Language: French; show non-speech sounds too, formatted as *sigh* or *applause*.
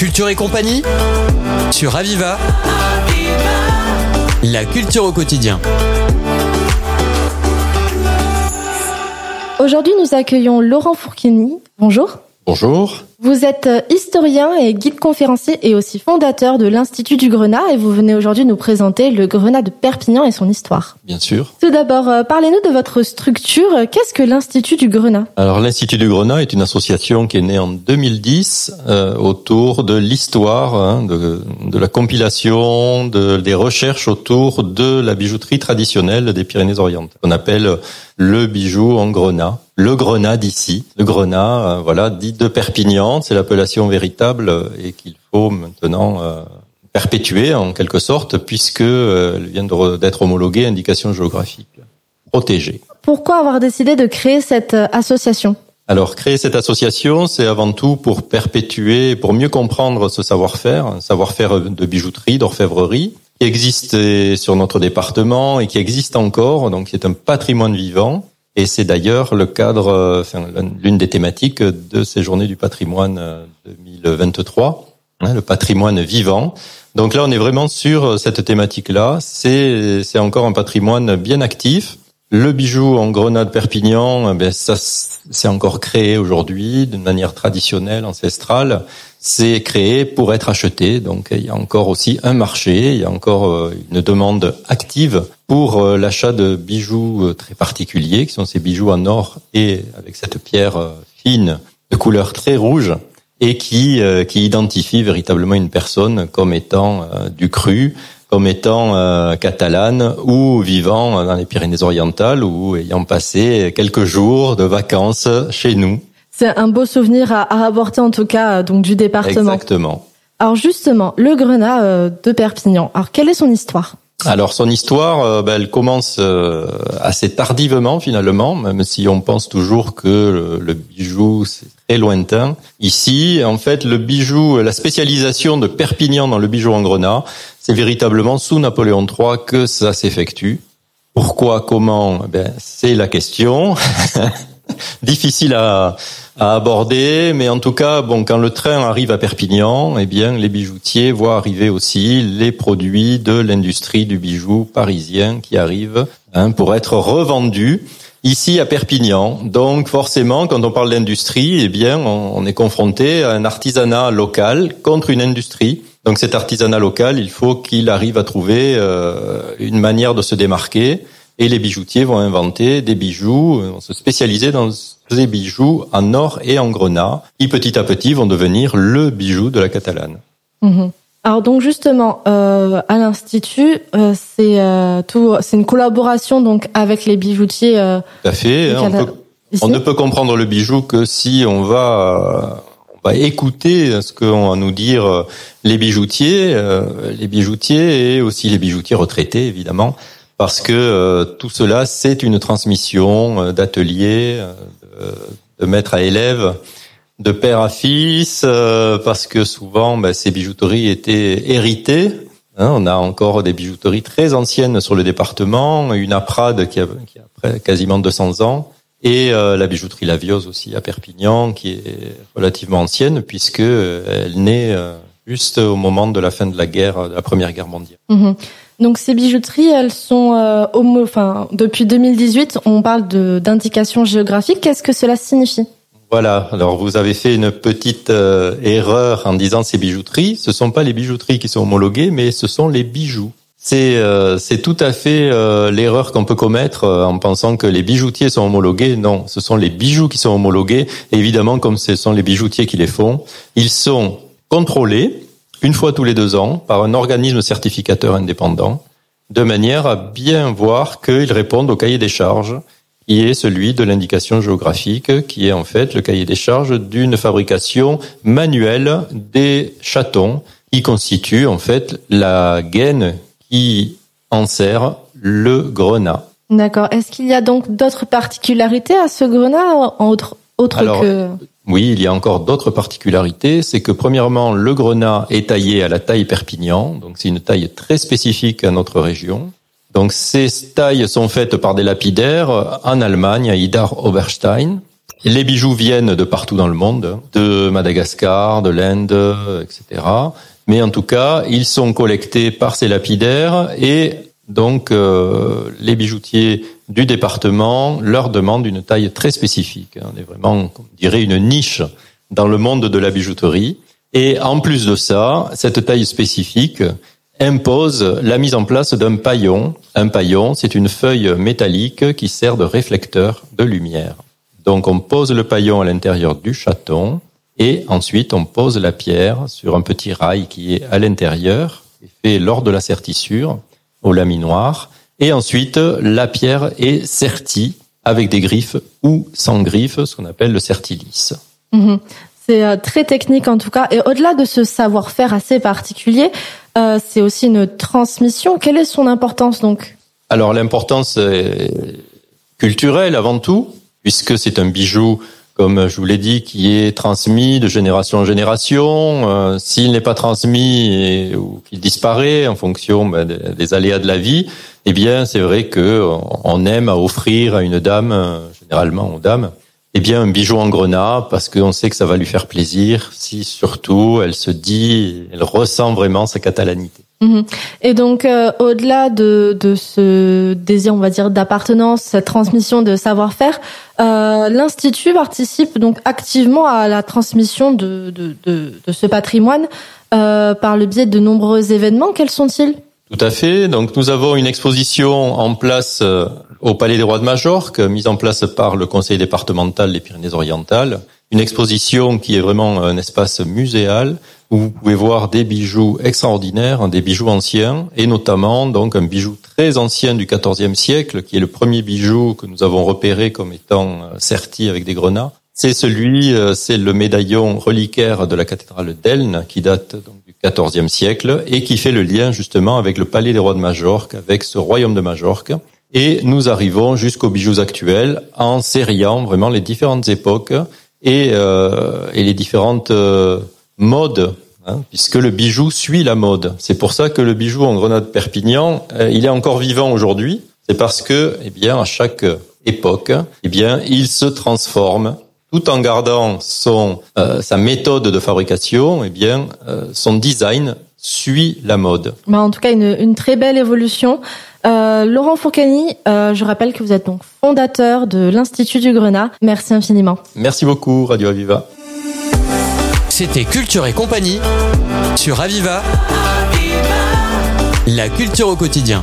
Culture et compagnie sur Aviva. La culture au quotidien. Aujourd'hui, nous accueillons Laurent Fourchini. Bonjour. Bonjour. Vous êtes euh, historien et guide conférencier et aussi fondateur de l'Institut du Grenat et vous venez aujourd'hui nous présenter le Grenat de Perpignan et son histoire. Bien sûr. Tout d'abord, euh, parlez-nous de votre structure. Qu'est-ce que l'Institut du Grenat? Alors l'Institut du Grenat est une association qui est née en 2010 euh, autour de l'histoire, hein, de, de, la compilation, de, des recherches autour de la bijouterie traditionnelle des Pyrénées-Orientales. On appelle le bijou en grenat le grenat d'ici, le grenat, euh, voilà, dit de Perpignan, c'est l'appellation véritable euh, et qu'il faut maintenant euh, perpétuer en quelque sorte puisque elle vient d'être homologuée indication géographique. Protégée. Pourquoi avoir décidé de créer cette association? Alors, créer cette association, c'est avant tout pour perpétuer, pour mieux comprendre ce savoir-faire, un savoir-faire de bijouterie, d'orfèvrerie, qui existe sur notre département et qui existe encore, donc c'est un patrimoine vivant et c'est d'ailleurs le cadre, euh, l'une des thématiques de ces journées du patrimoine 2023, euh, hein, le patrimoine vivant. Donc là, on est vraiment sur euh, cette thématique-là. C'est encore un patrimoine bien actif. Le bijou en grenade Perpignan, ben ça, c'est encore créé aujourd'hui d'une manière traditionnelle, ancestrale. C'est créé pour être acheté. Donc il y a encore aussi un marché, il y a encore euh, une demande active pour euh, l'achat de bijoux euh, très particuliers, qui sont ces bijoux en or et avec cette pierre fine de couleur très rouge et qui, qui identifie véritablement une personne comme étant du cru, comme étant catalane ou vivant dans les Pyrénées-Orientales ou ayant passé quelques jours de vacances chez nous. C'est un beau souvenir à, à, apporter en tout cas euh, donc du département. Exactement. Alors justement, le Grenat euh, de Perpignan. Alors quelle est son histoire? Alors son histoire, euh, ben, elle commence assez tardivement finalement, même si on pense toujours que le, bijou c'est très lointain. Ici, en fait, le bijou, la spécialisation de Perpignan dans le bijou en grenat, c'est véritablement sous Napoléon III que ça s'effectue. Pourquoi, comment Ben c'est la question. *laughs* difficile à, à, aborder, mais en tout cas, bon, quand le train arrive à Perpignan, eh bien, les bijoutiers voient arriver aussi les produits de l'industrie du bijou parisien qui arrivent hein, pour être revendus ici à Perpignan. Donc forcément, quand on parle d'industrie, eh bien, on, est confronté à un artisanat local contre une industrie. Donc cet artisanat local, il faut qu'il arrive à trouver euh, une manière de se démarquer et les bijoutiers vont inventer des bijoux, vont se spécialiser dans des bijoux en or et en grenat, qui petit à petit vont devenir le bijou de la Catalane. Mhm. Alors donc justement euh, à l'institut, euh, c'est euh, tout, c'est une collaboration donc avec les bijoutiers. Euh, tout à fait. Hein, on, peut, on, ne peut comprendre le bijou que si on va on va écouter ce qu'ont à nous dire les bijoutiers, les bijoutiers et aussi les bijoutiers retraités évidemment parce que euh, tout cela, c'est une transmission euh, d'atelier, euh, de maître à élève, de père à fils, parce que souvent, bah, ces bijouteries étaient héritées. Hein. on a encore des bijouteries très anciennes sur le département, une à Prades qui a, qui a quasiment 200 ans, et la bijouterie Laviose aussi à Perpignan, qui est relativement ancienne, puisque elle naît juste au moment de la fin de la guerre, de la Première Guerre mondiale. Mmh donc ces bijouteries, elles sont euh, homo, enfin depuis 2018, on parle de d'indication géographique. Qu'est-ce que cela signifie? Voilà. Alors vous avez fait une petite euh, erreur en disant ces bijouteries. Ce sont pas les bijouteries qui sont homologuées, mais ce sont les bijoux. C'est euh, c'est tout à fait euh, l'erreur qu'on peut commettre en pensant que les bijoutiers sont homologués. Non, ce sont les bijoux qui sont homologués. Et évidemment, comme ce sont les bijoutiers qui les font, ils sont contrôlés une fois tous les deux ans par un organisme certificateur indépendant, de manière à bien voir qu'ils répondent au cahier des charges, qui est celui de l'indication géographique, qui est en fait le cahier des charges d'une fabrication manuelle des chatons, qui constitue en fait la gaine qui enserre le grenat. D'accord. Est-ce qu'il y a donc d'autres particularités à ce grenat, autre, autre que... Oui, il y a encore d'autres particularités. C'est que premièrement, le grenat est taillé à la taille Perpignan, donc c'est une taille très spécifique à notre région. Donc ces tailles sont faites par des lapidaires en Allemagne, à Idar Oberstein. Les bijoux viennent de partout dans le monde, de Madagascar, de l'Inde, etc. Mais en tout cas, ils sont collectés par ces lapidaires et donc euh, les bijoutiers du département leur demandent une taille très spécifique. On est vraiment, on dirait, une niche dans le monde de la bijouterie. Et en plus de ça, cette taille spécifique impose la mise en place d'un paillon. Un paillon, c'est une feuille métallique qui sert de réflecteur de lumière. Donc on pose le paillon à l'intérieur du chaton et ensuite on pose la pierre sur un petit rail qui est à l'intérieur, fait lors de la sertissure au laminoir. Et ensuite la pierre est sertie avec des griffes ou sans griffes, ce qu'on appelle le sertilice. Mhm. C'est euh, très technique en tout cas. Et au-delà de ce savoir-faire assez particulier, euh, c'est aussi une transmission. Quelle est son importance donc? Alors l'importance est culturelle avant tout, puisque c'est un bijou, comme je vous l'ai dit, qui est transmis de génération en génération. Euh, S'il n'est pas transmis ou qu'il disparaît en fonction ben, des aléas de la vie, eh bien c'est vrai que on aime à offrir à une dame, généralement aux dames, eh bien, un bijou en grenat, parce qu'on sait que ça va lui faire plaisir, si surtout elle se dit, elle ressent vraiment sa catalanité. Mhm. Et donc, euh, au-delà de, de ce désir, on va dire, d'appartenance, cette transmission de savoir-faire, euh, l'institut participe donc activement à la transmission de, de, de, ce patrimoine euh, par le biais de nombreux événements. Quels sont-ils? Tout à fait. Donc, nous avons une exposition en place euh, au Palais des Rois de Majorque, mise en place par le Conseil départemental des Pyrénées-Orientales. Une exposition qui est vraiment un espace muséal où vous pouvez voir des bijoux extraordinaires, des bijoux anciens, et notamment donc un bijou très ancien du XIVe siècle, qui est le premier bijou que nous avons repéré comme étant euh, serti avec des grenats. C'est celui, euh, c'est le médaillon reliquaire de la cathédrale d'Elne, qui date donc du XIVe siècle et qui fait le lien justement avec le palais des rois de Majorque, avec ce royaume de Majorque. Et nous arrivons jusqu'aux bijoux actuels en sériant vraiment les différentes époques et, euh, et les différentes euh, modes, hein, puisque le bijou suit la mode. C'est pour ça que le bijou en grenade Perpignan, euh, il est encore vivant aujourd'hui. C'est parce que, eh bien, à chaque époque, eh bien, il se transforme tout en gardant son euh, sa méthode de fabrication. Eh bien, euh, son design suit la mode. Bah, en tout cas, une, une très belle évolution. Euh, Laurent Fourcani, euh, je rappelle que vous êtes donc fondateur de l'Institut du Grenat. Merci infiniment. Merci beaucoup, Radio Aviva. C'était Culture et compagnie sur Aviva. La culture au quotidien.